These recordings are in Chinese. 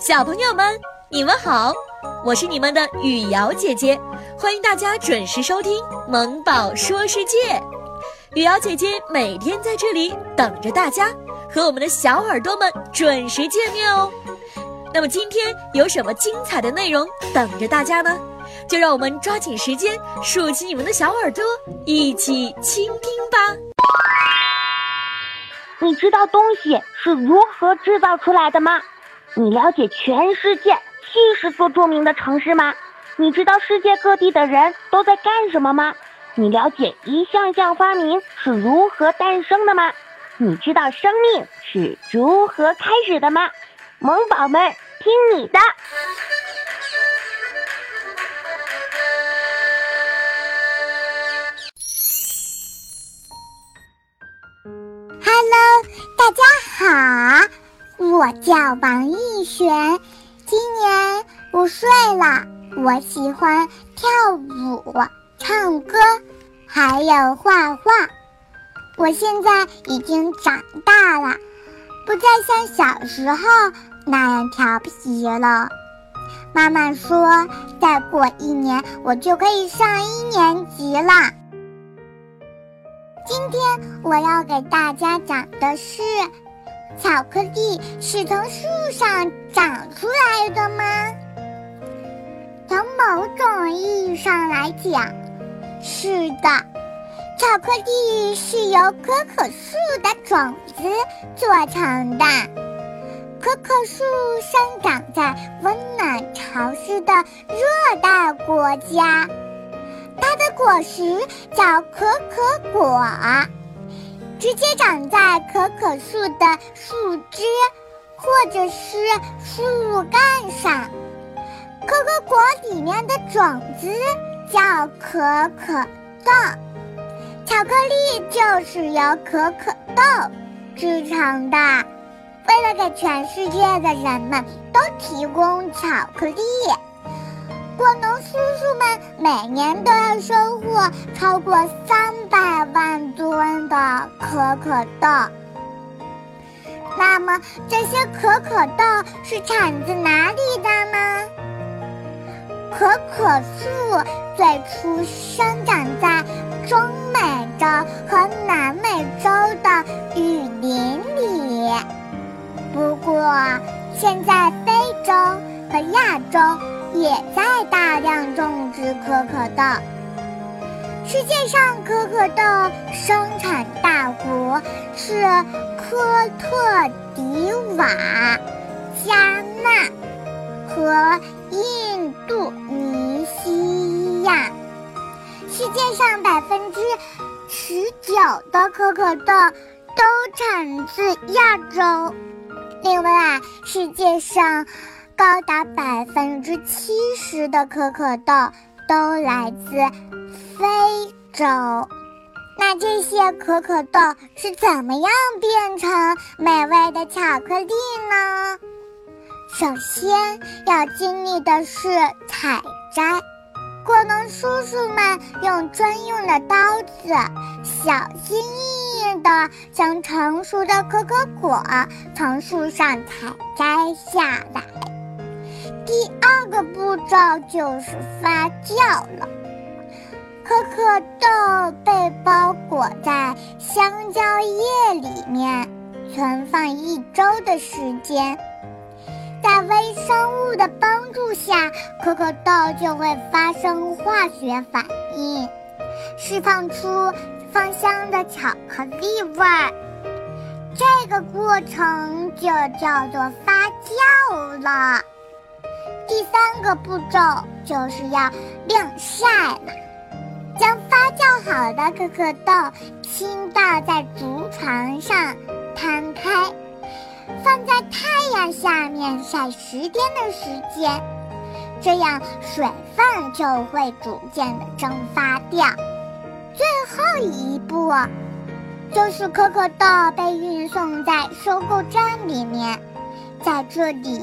小朋友们，你们好，我是你们的雨瑶姐姐，欢迎大家准时收听《萌宝说世界》。雨瑶姐姐每天在这里等着大家，和我们的小耳朵们准时见面哦。那么今天有什么精彩的内容等着大家呢？就让我们抓紧时间，竖起你们的小耳朵，一起倾听吧。你知道东西是如何制造出来的吗？你了解全世界七十座著名的城市吗？你知道世界各地的人都在干什么吗？你了解一项项发明是如何诞生的吗？你知道生命是如何开始的吗？萌宝们，听你的！大家好，我叫王艺璇，今年五岁了。我喜欢跳舞、唱歌，还有画画。我现在已经长大了，不再像小时候那样调皮了。妈妈说，再过一年我就可以上一年级了。今天我要给大家讲的是，巧克力是从树上长出来的吗？从某种意义上来讲，是的。巧克力是由可可树的种子做成的。可可树生长在温暖潮湿的热带国家。它的果实叫可可果，直接长在可可树的树枝或者是树干上。可可果里面的种子叫可可豆，巧克力就是由可可豆制成的。为了给全世界的人们都提供巧克力。果农叔叔们每年都要收获超过三百万吨的可可豆。那么这些可可豆是产自哪里的呢？可可树最初生长在中美洲和南美洲的雨林里，不过现在非洲和亚洲。也在大量种植可可豆。世界上可可豆生产大国是科特迪瓦、加纳和印度尼西亚。世界上百分之十九的可可豆都产自亚洲。另外，世界上。高达百分之七十的可可豆都来自非洲，那这些可可豆是怎么样变成美味的巧克力呢？首先要经历的是采摘，果农叔叔们用专用的刀子，小心翼翼地将成熟的可可果从树上采摘下来。第二个步骤就是发酵了。可可豆被包裹在香蕉叶里面，存放一周的时间。在微生物的帮助下，可可豆就会发生化学反应，释放出芳香的巧克力味儿。这个过程就叫做发酵了。第三个步骤就是要晾晒了，将发酵好的可可豆倾倒在竹床上摊开，放在太阳下面晒十天的时间，这样水分就会逐渐的蒸发掉。最后一步就是可可豆被运送在收购站里面，在这里。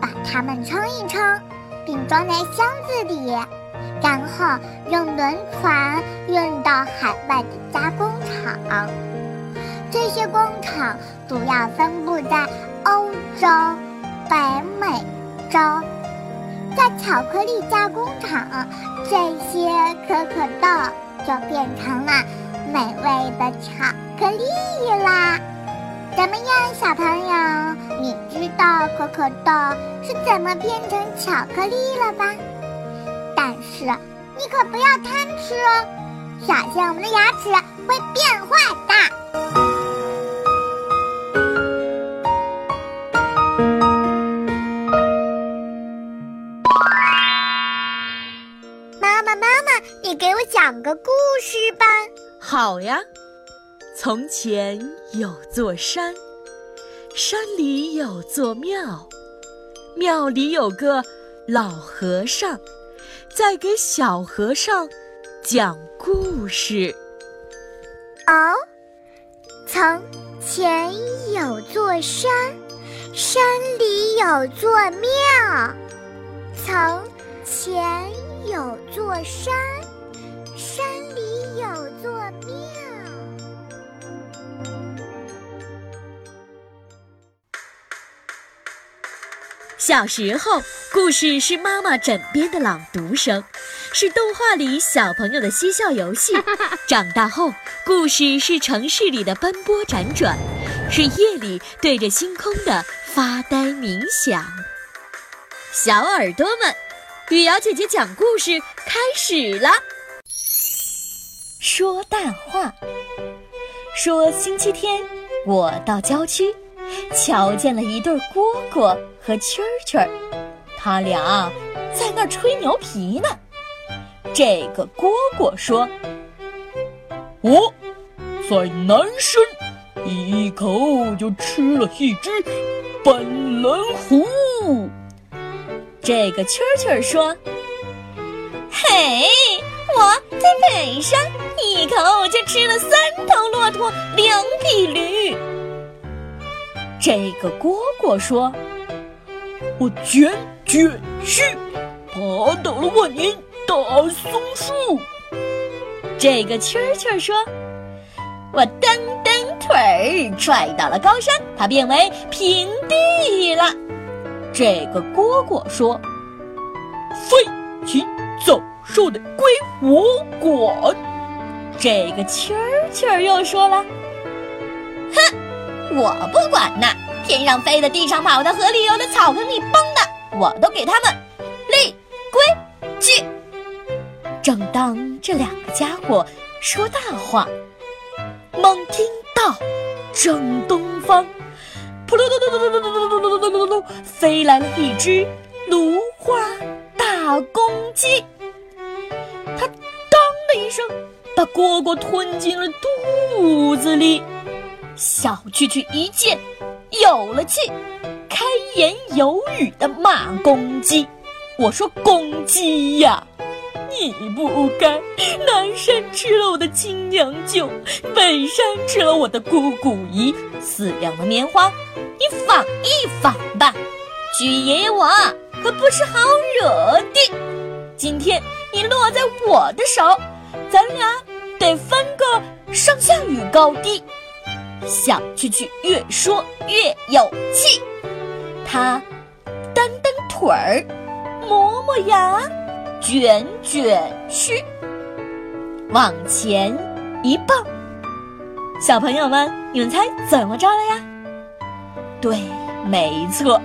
把它们称一称，并装在箱子里，然后用轮船运到海外的加工厂。这些工厂主要分布在欧洲、北美洲。在巧克力加工厂，这些可可豆就变成了美味的巧克力啦。怎么样，小朋友？你知道可可豆是怎么变成巧克力了吧？但是你可不要贪吃哦，小心我们的牙齿会变坏的。妈妈，妈妈，你给我讲个故事吧。好呀。从前有座山，山里有座庙，庙里有个老和尚，在给小和尚讲故事。哦，从前有座山，山里有座庙。从前有座山，小时候，故事是妈妈枕边的朗读声，是动画里小朋友的嬉笑游戏；长大后，故事是城市里的奔波辗转，是夜里对着星空的发呆冥想。小耳朵们，雨瑶姐姐讲故事开始了。说大话，说星期天我到郊区。瞧见了一对蝈蝈和蛐蛐儿，他俩在那儿吹牛皮呢。这个蝈蝈说：“我在南山一口就吃了一只斑斓狐。”这个蛐蛐儿说：“嘿，我在北山一口就吃了三头骆驼，两匹驴。”这个蝈蝈说：“我卷卷须爬倒了万年大松树。”这个蛐蛐说：“我蹬蹬腿儿踹倒了高山，它变为平地了。”这个蝈蝈说：“飞禽走兽的归我管。”这个蛐蛐又说了：“哼。”我不管呢，天上飞的、地上跑的、河里游的、草坑里蹦的，我都给他们立规矩。正当这两个家伙说大话，猛听到正东方，扑噜噜噜噜噜噜噜噜噜噜噜噜，飞来了一只芦花大公鸡，它当的一声，把蝈蝈吞进了肚子里。小蛐蛐一见，有了气，开言有语的骂公鸡：“我说公鸡呀，你不该南山吃了我的亲娘舅，北山吃了我的姑姑姨，四两的棉花，你仿一仿吧。居爷爷我可不是好惹的，今天你落在我的手，咱俩得分个上下与高低。”小蛐蛐越说越有气，它蹬蹬腿儿，磨磨牙，卷卷须，往前一蹦。小朋友们，你们猜怎么着了呀？对，没错，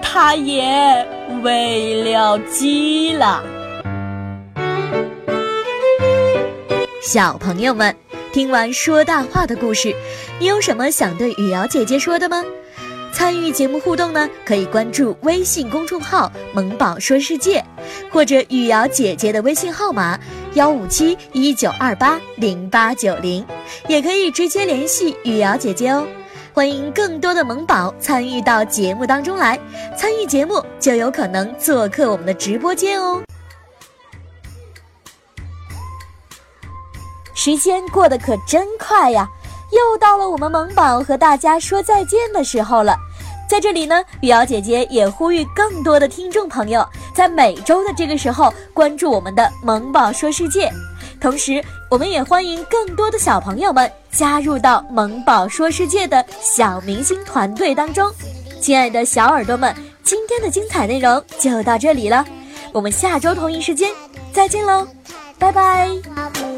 它也喂了鸡了。小朋友们。听完说大话的故事，你有什么想对雨瑶姐姐说的吗？参与节目互动呢，可以关注微信公众号“萌宝说世界”，或者雨瑶姐姐的微信号码幺五七一九二八零八九零，也可以直接联系雨瑶姐姐哦。欢迎更多的萌宝参与到节目当中来，参与节目就有可能做客我们的直播间哦。时间过得可真快呀，又到了我们萌宝和大家说再见的时候了。在这里呢，雨瑶姐姐也呼吁更多的听众朋友，在每周的这个时候关注我们的萌宝说世界。同时，我们也欢迎更多的小朋友们加入到萌宝说世界的小明星团队当中。亲爱的小耳朵们，今天的精彩内容就到这里了，我们下周同一时间再见喽，拜拜。